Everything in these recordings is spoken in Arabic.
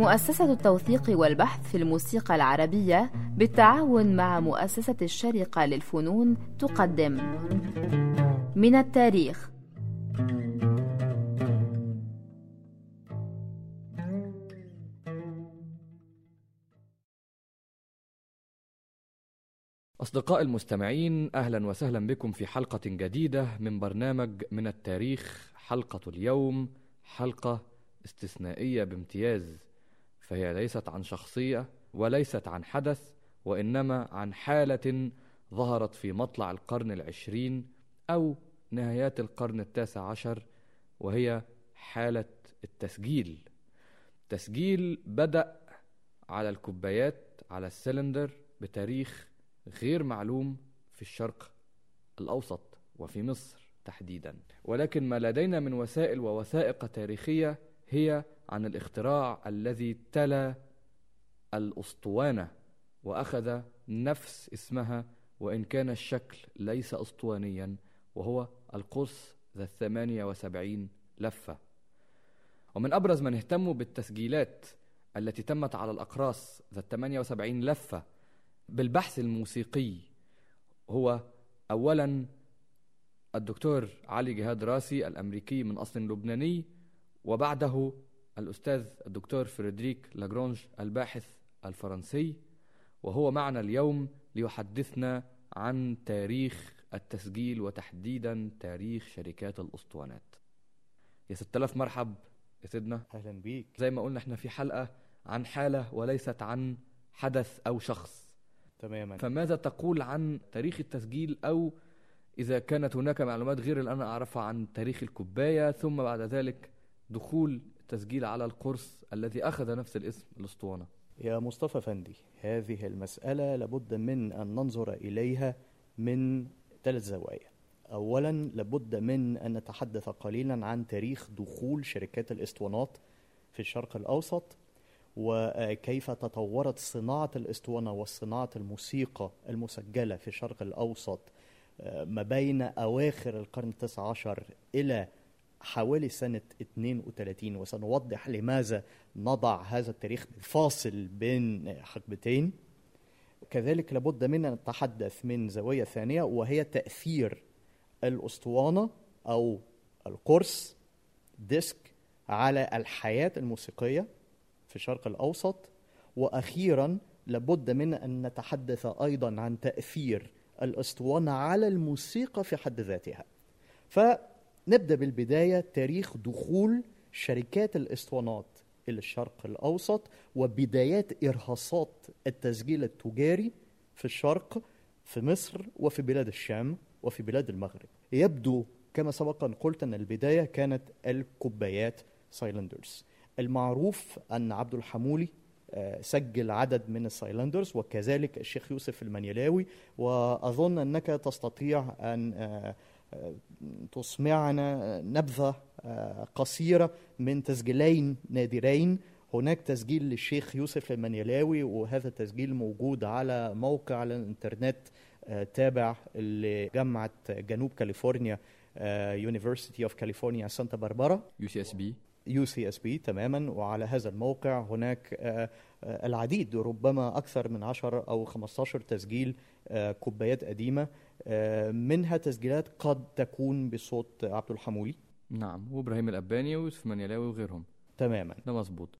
مؤسسة التوثيق والبحث في الموسيقى العربية بالتعاون مع مؤسسة الشرقة للفنون تقدم. من التاريخ. أصدقاء المستمعين أهلا وسهلا بكم في حلقة جديدة من برنامج من التاريخ حلقة اليوم حلقة استثنائية بامتياز. فهي ليست عن شخصية وليست عن حدث وإنما عن حالة ظهرت في مطلع القرن العشرين أو نهايات القرن التاسع عشر وهي حالة التسجيل. تسجيل بدأ على الكوبايات على السلندر بتاريخ غير معلوم في الشرق الأوسط وفي مصر تحديدا. ولكن ما لدينا من وسائل ووثائق تاريخية هي عن الاختراع الذي تلا الأسطوانة وأخذ نفس اسمها وإن كان الشكل ليس أسطوانيا وهو القرص ذا الثمانية وسبعين لفة. ومن أبرز من اهتموا بالتسجيلات التي تمت على الأقراص ذا الثمانية وسبعين لفة بالبحث الموسيقي هو أولا الدكتور علي جهاد راسي الأمريكي من أصل لبناني وبعده الأستاذ الدكتور فريدريك لاجرونج الباحث الفرنسي وهو معنا اليوم ليحدثنا عن تاريخ التسجيل وتحديدا تاريخ شركات الأسطوانات. يا ست آلاف مرحب يا سيدنا. أهلا بيك. زي ما قلنا إحنا في حلقة عن حالة وليست عن حدث أو شخص. تماما. فماذا تقول عن تاريخ التسجيل؟ أو إذا كانت هناك معلومات غير اللي أنا أعرفها عن تاريخ الكوباية ثم بعد ذلك دخول التسجيل على القرص الذي أخذ نفس الاسم الأسطوانة. يا مصطفى فندي هذه المسألة لابد من أن ننظر إليها من ثلاث زوايا. أولا لابد من أن نتحدث قليلا عن تاريخ دخول شركات الإسطوانات في الشرق الأوسط وكيف تطورت صناعة الإسطوانة وصناعة الموسيقى المسجلة في الشرق الأوسط آه، ما بين أواخر القرن التاسع عشر إلى حوالي سنة 32 وسنوضح لماذا نضع هذا التاريخ فاصل بين حقبتين. كذلك لابد من أن نتحدث من زاوية ثانية وهي تأثير الأسطوانة أو القرص ديسك على الحياة الموسيقية في الشرق الأوسط. وأخيرا لابد من أن نتحدث أيضا عن تأثير الأسطوانة على الموسيقى في حد ذاتها. فنبدأ بالبداية تاريخ دخول شركات الأسطوانات إلى الشرق الأوسط وبدايات إرهاصات التسجيل التجاري في الشرق في مصر وفي بلاد الشام وفي بلاد المغرب. يبدو كما سبق أن قلت أن البداية كانت الكوبايات cylinders المعروف أن عبد الحمولي آه، سجل عدد من ال cylinders وكذلك الشيخ يوسف المنيلاوي وأظن أنك تستطيع أن آه، آه، تسمعنا نبذة آه، قصيرة من تسجيلين نادرين. هناك تسجيل للشيخ يوسف المنيلاوي وهذا التسجيل موجود على موقع على الإنترنت آه، تابع لجامعة جنوب كاليفورنيا يونيفرسيتي اوف كاليفورنيا سانتا باربارا. يو سي إس بي. يو سي اس بي تماما وعلى هذا الموقع هناك آه، آه، العديد ربما أكثر من 10 أو 15 تسجيل آه، كوبايات قديمة آه، منها تسجيلات قد تكون بصوت عبد الحمولي. نعم وإبراهيم الأباني ويوسف منيلاوي وغيرهم. تماما. ده مظبوط.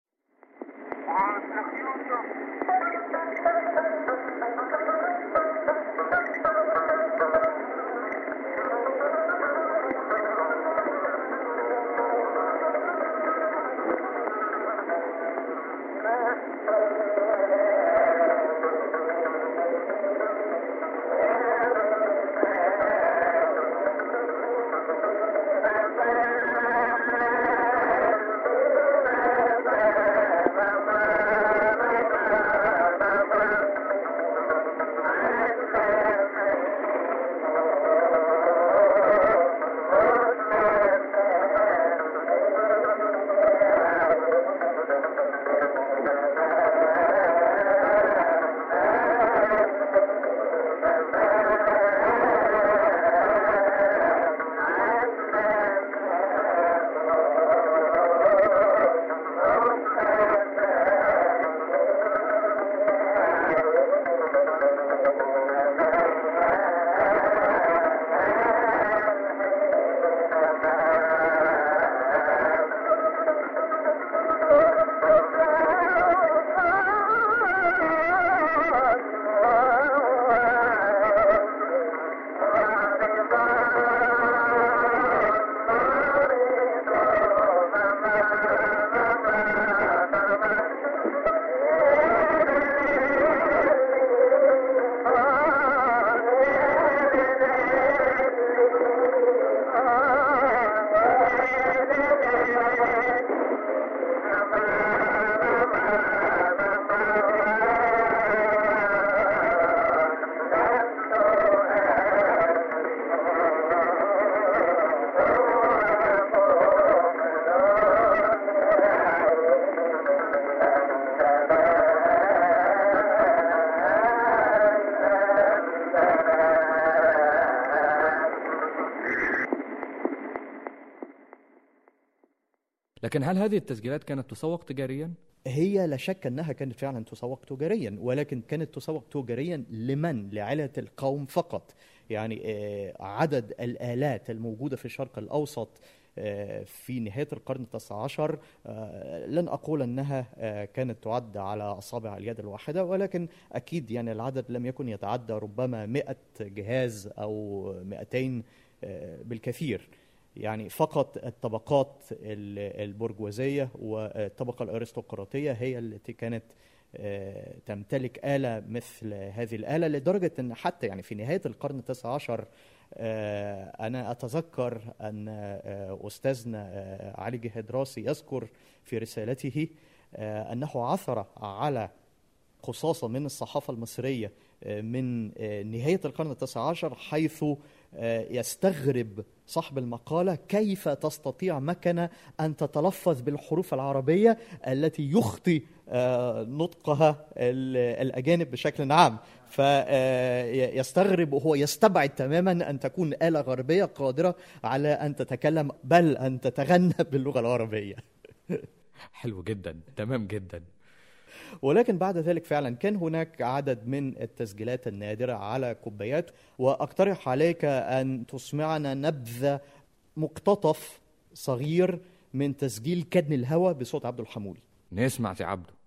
لكن هل هذه التسجيلات كانت تسوق تجاريا؟ هي لا شك أنها كانت فعلا تسوق تجاريا ولكن كانت تسوق تجاريا لمن؟ لعلة القوم فقط. يعني آه، عدد الآلات الموجودة في الشرق الأوسط آه، في نهاية القرن التاسع عشر آه، لن أقول أنها كانت تعد على أصابع اليد الواحدة ولكن أكيد يعني العدد لم يكن يتعدى ربما مئة جهاز أو 200 آه، بالكثير. يعني فقط الطبقات ال- البرجوازية والطبقة الأرستقراطية هي التي كانت آه، تمتلك آلة مثل هذه الآلة لدرجة أن حتى يعني في نهاية القرن التاسع عشر آه، أنا أتذكر أن آه، أستاذنا علي جهاد راسي يذكر في رسالته أنه عثر على قصاصة من الصحافة المصرية من نهاية القرن التاسع عشر حيث يستغرب صاحب المقالة كيف تستطيع مكنة أن تتلفظ بالحروف العربية التي يخطي آه، نطقها ال- الأجانب بشكل عام؟ فيستغرب وهو يستبعد تماما أن تكون آلة غربية قادرة على أن تتكلم بل أن تتغنى باللغة العربية. حلو جدا تمام جدا. ولكن بعد ذلك فعلا كان هناك عدد من التسجيلات النادرة على كوبايات وأقترح عليك أن تسمعنا نبذة مقتطف صغير من تسجيل كدن الهوى بصوت عبد الحمولي. نسمع يا عبده.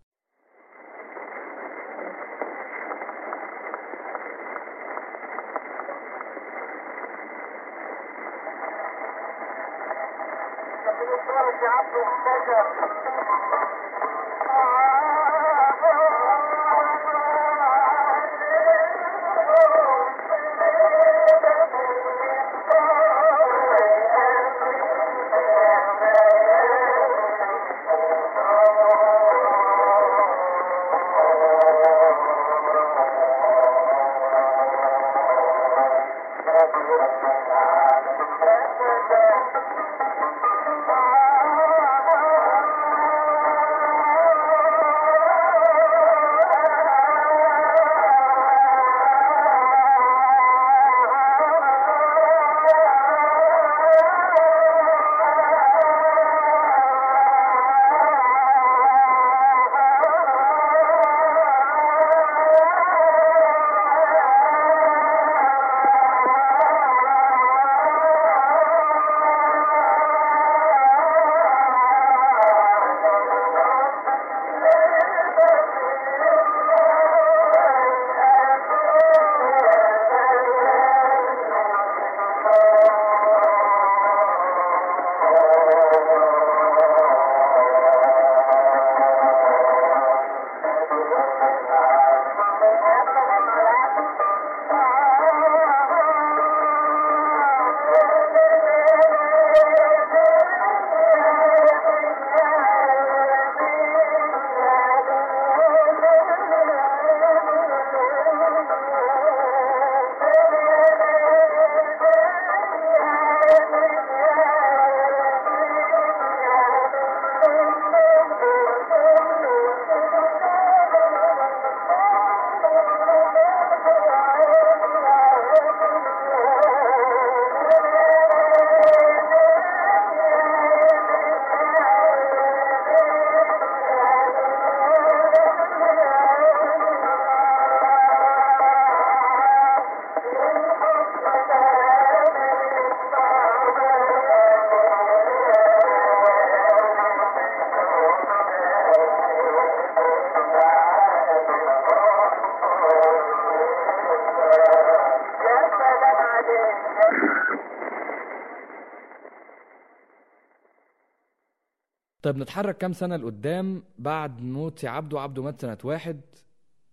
طيب نتحرك كام سنة لقدام بعد موت عبده؟ عبده مات سنة واحد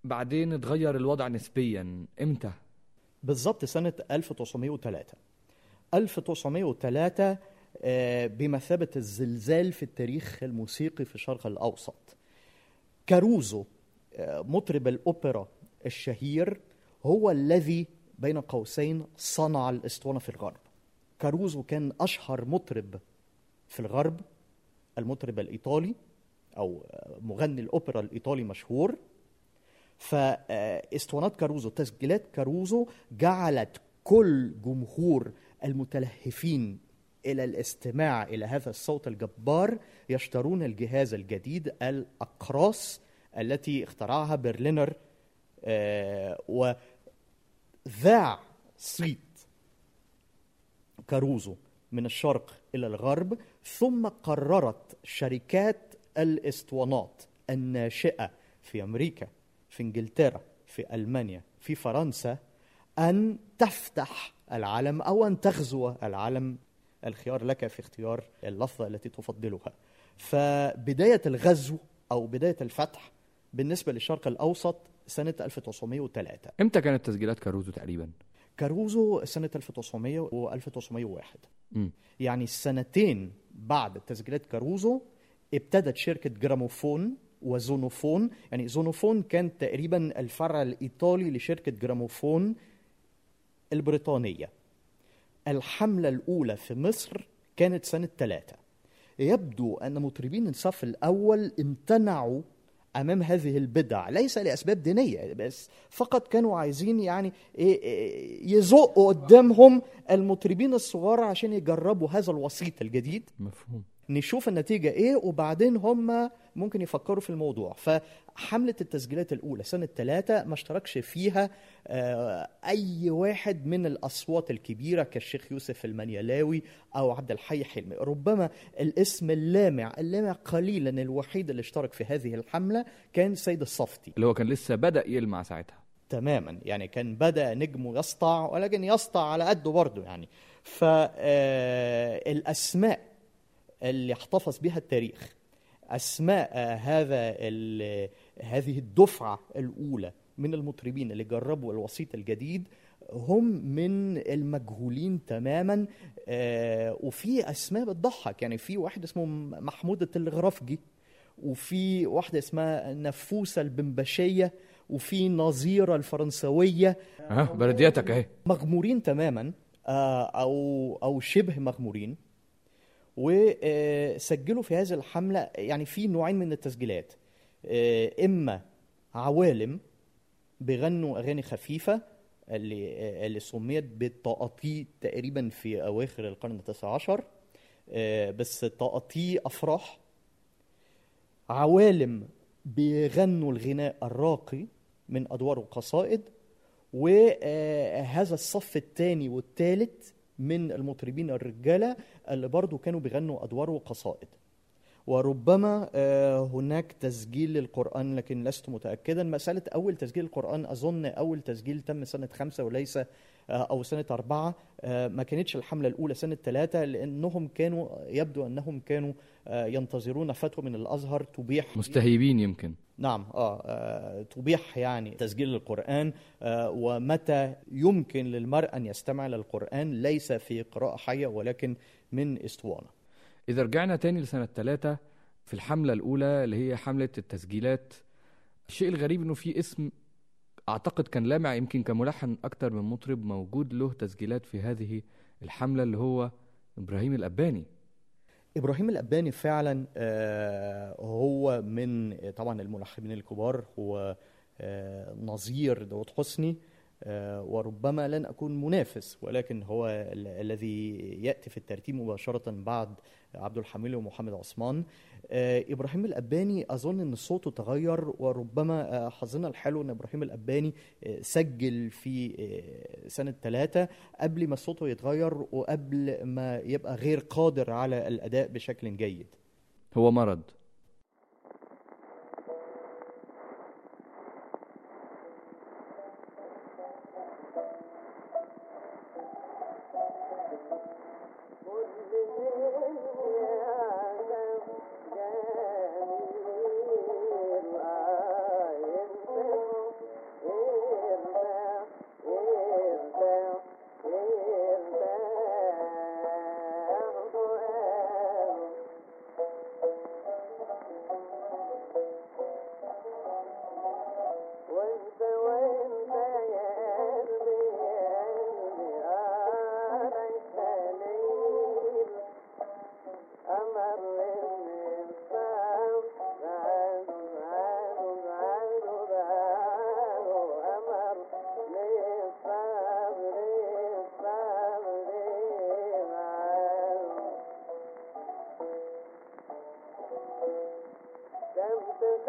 بعدين اتغير الوضع نسبيا. إمتى؟ بالضبط سنة 1903 1903 آه، بمثابة الزلزال في التاريخ الموسيقي في الشرق الأوسط. كاروزو آه، مطرب الأوبرا الشهير هو الذي بين قوسين صنع الأسطوانة في الغرب. كاروزو كان أشهر مطرب في الغرب المطرب الإيطالي أو آه، مغني الأوبرا الإيطالي مشهور. فاسطوانات كاروزو تسجيلات كاروزو جعلت كل جمهور المتلهفين إلى الاستماع إلى هذا الصوت الجبار يشترون الجهاز الجديد الأقراص التي اخترعها برلينر آه، وذاع صيت كاروزو. من الشرق إلى الغرب ثم قررت شركات الاسطوانات الناشئة في أمريكا في إنجلترا في ألمانيا في فرنسا أن تفتح العالم أو أن تغزو العالم. الخيار لك في اختيار اللفظة التي تفضلها. فبداية الغزو أو بداية الفتح بالنسبة للشرق الأوسط سنة 1903 إمتى كانت تسجيلات كاروزو تقريبا؟ كاروزو سنة 1900 و 1901 يعني سنتين بعد تسجيلات كاروزو ابتدت شركة جراموفون وزونوفون. يعني زونوفون كان تقريبا الفرع الإيطالي لشركة جراموفون البريطانية. الحملة الأولى في مصر كانت سنة ثلاثة يبدو أن مطربين الصف الأول امتنعوا أمام هذه البدع ليس لأسباب دينية بس فقط كانوا عايزين يعني إيه إيه يزقوا قدامهم المطربين الصغار عشان يجربوا هذا الوسيط الجديد. مفهوم. نشوف النتيجة إيه وبعدين هم ممكن يفكروا في الموضوع. فحملة التسجيلات الأولى سنة ثلاثة ما اشتركش فيها آه، أي واحد من الأصوات الكبيرة كالشيخ يوسف المنيلاوي أو عبد الحي حلمي. ربما الاسم اللامع اللامع قليلا الوحيد اللي اشترك في هذه الحملة كان سيد الصفتي. اللي هو كان لسه بدأ يلمع ساعتها. تماما يعني كان بدأ نجمه يسطع ولكن يسطع على قده برضه يعني. فالاسماء اللي احتفظ بها التاريخ. أسماء آه، هذا ال- هذه الدفعة الأولى من المطربين اللي جربوا الوسيط الجديد هم من المجهولين تماما آه، وفي أسماء بتضحك. يعني في واحد اسمه محمود التلغرافجي وفي واحدة اسمها نفوسة البنبشية وفي نظيرة الفرنسوية. ها بلدياتك أهي. مغمورين تماما آه، أو أو شبه مغمورين. وسجلوا في هذه الحملة يعني في نوعين من التسجيلات. آه، إما عوالم بيغنوا أغاني خفيفة اللي آه، اللي سميت بالطاقطي تقريبا في أواخر القرن التاسع عشر آه، بس طاقطي أفراح. عوالم بيغنوا الغناء الراقي من أدوار وقصائد وهذا الصف الثاني والثالث من المطربين الرجالة اللي برضو كانوا بيغنوا أدوار وقصائد. وربما آه، هناك تسجيل للقرآن لكن لست متأكدا. مسألة أول تسجيل القرآن أظن أول تسجيل تم سنة خمسة وليس آه، أو سنة أربعة. آه، ما كانتش الحملة الأولى سنة ثلاثة لأنهم كانوا يبدو أنهم كانوا ينتظرون فتوى من الأزهر تبيح. مستهيبين يمكن. نعم آه, آه تبيح يعني تسجيل القرآن آه ومتى يمكن للمرء أن يستمع للقرآن ليس في قراءة حية ولكن من أسطوانة. إذا رجعنا تاني لسنة ثلاثة في الحملة الأولى اللي هي حملة التسجيلات الشيء الغريب إنه في اسم أعتقد كان لامع يمكن كملحن أكتر من مطرب موجود له تسجيلات في هذه الحملة اللي هو إبراهيم الأباني. إبراهيم الأباني فعلا آه هو من طبعا الملحنين الكبار هو آه نظير داود حسني. وربما لن أكون منافس ولكن هو ال- الذي يأتي في الترتيب مباشرة بعد عبد الحميد ومحمد عثمان. آه إبراهيم الأباني أظن أن صوته تغير وربما آه حظنا الحلو أن إبراهيم الأباني آه سجل في آه سنة ثلاثة قبل ما صوته يتغير وقبل ما يبقى غير قادر على الأداء بشكل جيد. هو مرض.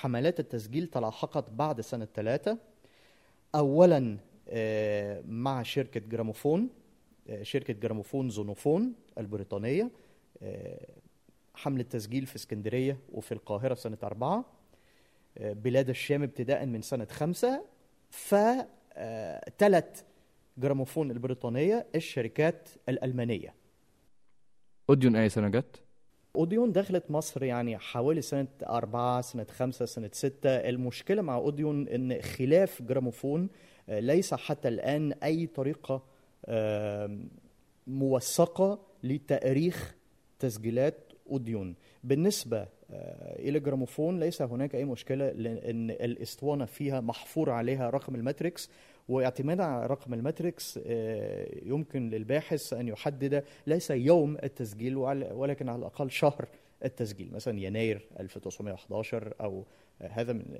حملات التسجيل تلاحقت بعد سنة ثلاثة. أولا آه، مع شركة جراموفون آه، شركة جراموفون زونوفون البريطانية آه، حملة تسجيل في اسكندرية وفي القاهرة سنة أربعة. بلاد الشام ابتداء من سنة خمسة. فتلت جراموفون البريطانية الشركات الألمانية. أوديون أي سنة جت؟ أوديون دخلت مصر يعني حوالي سنة أربعة سنة خمسة سنة ستة. المشكلة مع أوديون إن خلاف جراموفون آه، ليس حتى الآن أي طريقة موثقة لتأريخ تسجيلات أوديون. بالنسبة آه، إلى جراموفون ليس هناك أي مشكلة لأن الإسطوانة فيها محفور عليها رقم ال matrix. واعتمادا على رقم ال matrix آه، يمكن للباحث أن يحدد ليس يوم التسجيل ولكن على الأقل شهر التسجيل مثلا يناير 1911 أو هذا من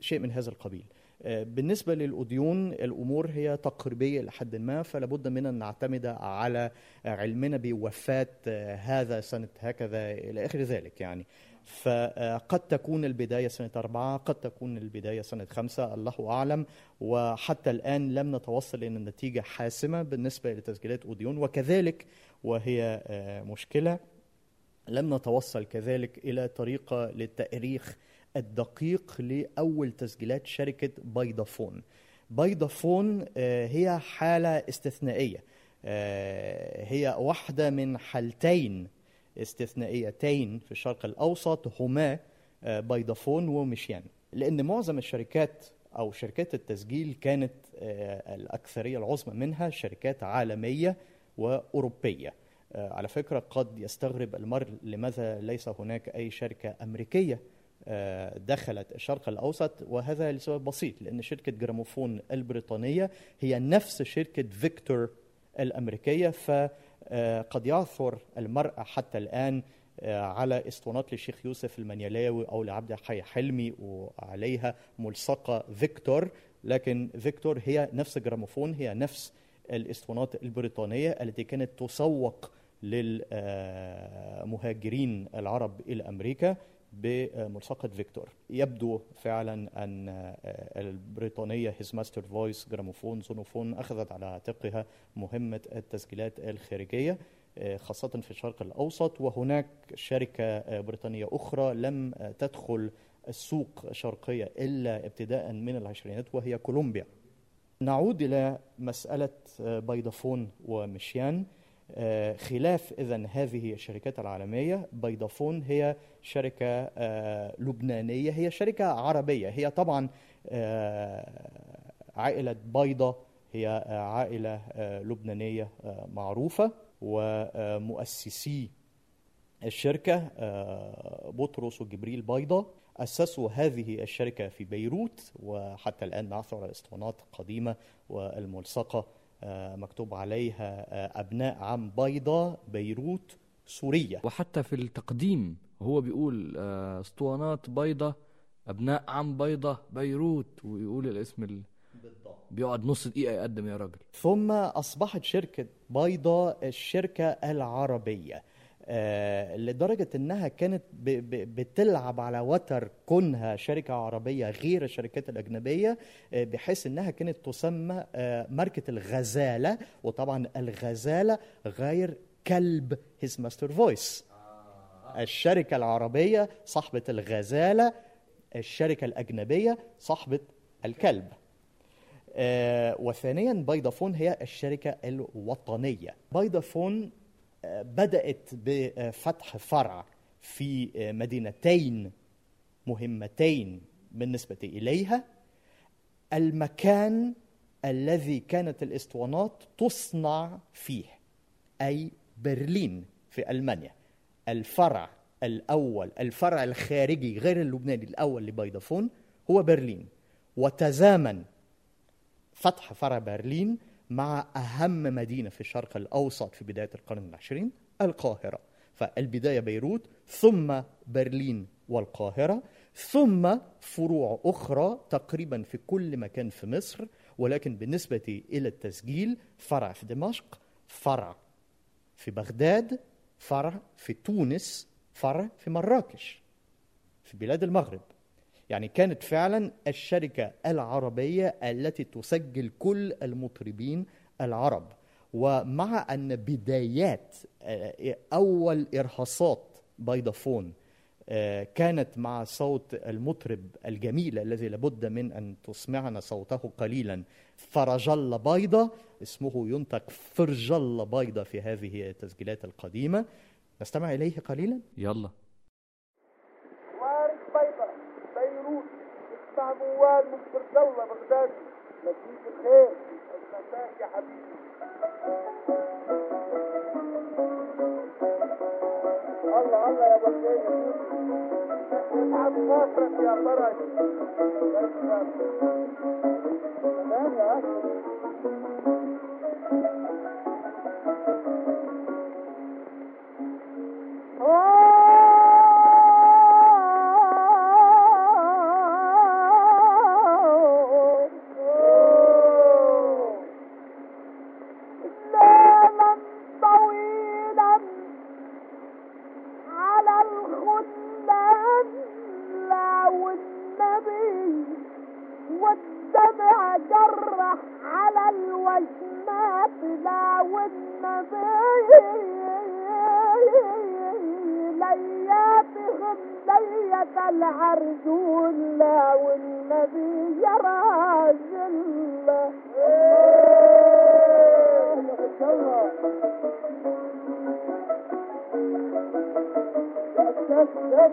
شيء من هذا القبيل. آه، بالنسبة للأديون الأمور هي تقريبية لحد ما فلا بد من أن نعتمد على علمنا بوفاة آه، هذا سنة هكذا إلى آخر ذلك يعني. فقد تكون البداية سنة أربعة قد تكون البداية سنة خمسة الله أعلم. وحتى الآن لم نتوصل إلى نتيجة حاسمة بالنسبة لتسجيلات أوديون وكذلك وهي آه، مشكلة لم نتوصل كذلك إلى طريقة للتأريخ الدقيق لأول تسجيلات شركة بايدافون بايدافون آه، هي حالة استثنائية آه، هي واحدة من حالتين. استثنائيتين في الشرق الأوسط هما آه، بايدافون ومشيان لأن معظم الشركات أو شركات التسجيل كانت آه، الأكثرية العظمى منها شركات عالمية وأوروبية. آه، على فكرة قد يستغرب المرء لماذا ليس هناك أي شركة أمريكية آه، دخلت الشرق الأوسط وهذا لسبب بسيط لأن شركة جراموفون البريطانية هي نفس شركة فيكتور الأمريكية فقد يعثر المرء حتى الآن آه، على أسطوانات للشيخ يوسف المنيلاوي أو لعبد الحي حلمي وعليها ملصقة فيكتور. لكن فيكتور هي نفس جراموفون هي نفس الأسطوانات البريطانية التي كانت تسوق للمهاجرين العرب إلى أمريكا. بملصقة فيكتور. يبدو فعلا أن البريطانية His Master's Voice جراموفون زونوفون أخذت على عاتقها مهمة التسجيلات الخارجية خاصة في الشرق الأوسط وهناك شركة بريطانية أخرى لم تدخل السوق الشرقية إلا ابتداء من العشرينات وهي كولومبيا. نعود إلى مسألة بيضافون ومشيان خلاف إذن هذه الشركات العالمية. بيضافون هي شركة آه، لبنانية هي شركة عربية. هي طبعا آه، عائلة بيضة هي آه، عائلة آه، لبنانية آه، معروفة. ومؤسسي الشركة آه، بطرس وجبريل بيضة. أسسوا هذه الشركة في بيروت وحتى الآن نعثر على اسطوانات قديمة والملصقة. آه، مكتوب عليها آه، أبناء عم بيضة بيروت سوريا وحتى في التقديم هو بيقول آه، أسطوانات بيضة أبناء عم بيضة بيروت ويقول الاسم ال... بيقعد نص دقيقة يقدم يا راجل. ثم أصبحت شركة بيضة الشركة العربية. آه، لدرجة أنها كانت بتلعب على وتر كونها شركة عربية غير الشركات الأجنبية آه، بحيث أنها كانت تسمى آه، ماركة الغزالة. وطبعا الغزالة غير كلب His Master's Voice الشركة العربية صاحبة الغزالة الشركة الأجنبية صاحبة الكلب. آه، وثانيا بيضافون هي الشركة الوطنية. بيضافون بدأت بفتح فرع في مدينتين مهمتين بالنسبة إليها. المكان الذي كانت الإسطوانات تصنع فيه أي برلين في ألمانيا. الفرع الأول الفرع الخارجي غير اللبناني الأول لبيضافون هو برلين. وتزامن فتح فرع برلين مع أهم مدينة في الشرق الأوسط في بداية القرن العشرين القاهرة. فالبداية بيروت ثم برلين والقاهرة ثم فروع أخرى تقريبا في كل مكان في مصر ولكن بالنسبة إلى التسجيل فرع في دمشق فرع في بغداد فرع في تونس فرع في مراكش في بلاد المغرب. يعني كانت فعلا الشركة العربية التي تسجل كل المطربين العرب. ومع أن بدايات آه، أول إرهاصات بيضافون آه، كانت مع صوت المطرب الجميل الذي لابد من أن تسمعنا صوته قليلا فرجل بيضة اسمه ينطق فرجل بيضة في هذه التسجيلات القديمة. نستمع إليه قليلا؟ يلا وارد بيضة بيروت موال من فرجلة بغدادي مسيك الخير. مساك يا حبيبي. الله الله يا بكير اسعد خاطرك يا فرج. تمام يا أخي.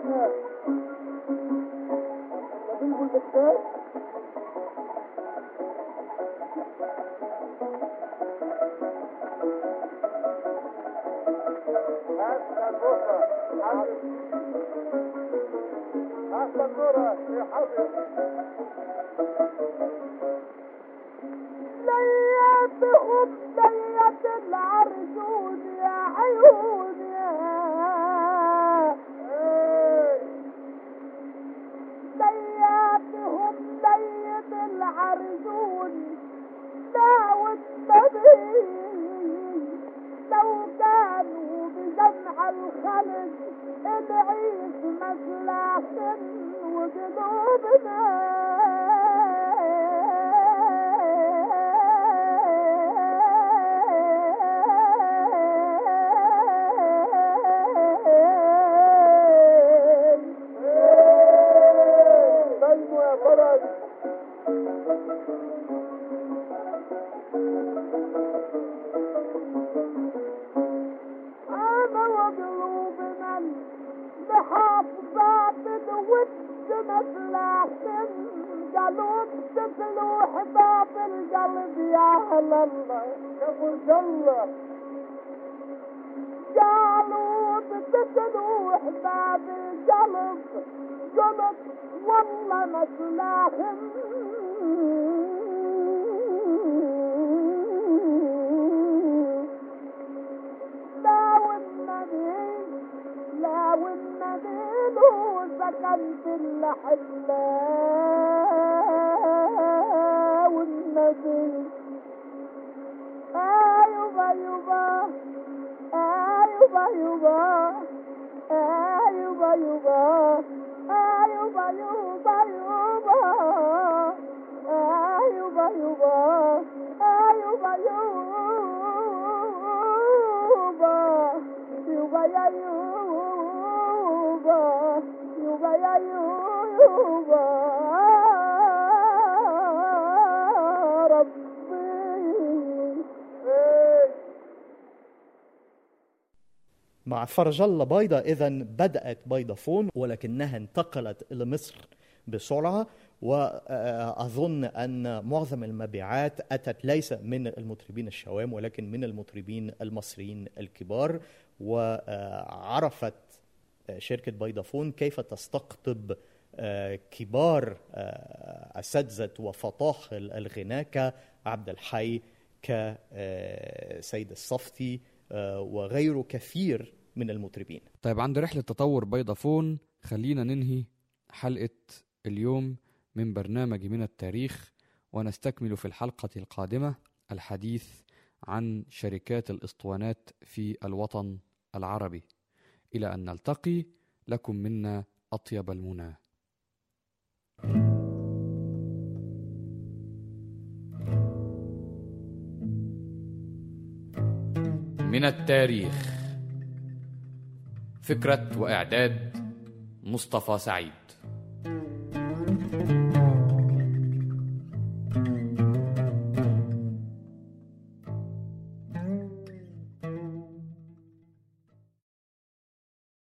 دماغ بنقول بالذات حسن نورة يا حبيبي Ayuba, Ayuba, Ayuba, Ayuba, Ayuba, Ayuba, Ayuba, Ayuba, Ayuba, Ayuba, Ayuba, Ayuba, Ayuba, Ayuba, Ayuba. مع فرج الله بيضة. إذا بدأت بيضافون ولكنها انتقلت إلى مصر بسرعة. وأظن أن معظم المبيعات أتت ليس من المطربين الشوام ولكن من المطربين المصريين الكبار. وعرفت شركة بيضافون كيف تستقطب آه، كبار آه، أساتذة وفطاحل الغناء كعبد الحي كسيد الصفتي آه، وغيره كثير من المطربين. طيب عند رحلة تطور بيضافون خلينا ننهي حلقة اليوم من برنامج من التاريخ ونستكمل في الحلقة القادمة الحديث عن شركات الإسطوانات في الوطن العربي. إلى أن نلتقي لكم منا أطيب المنى. من التاريخ. فكرة وإعداد مصطفى سعيد.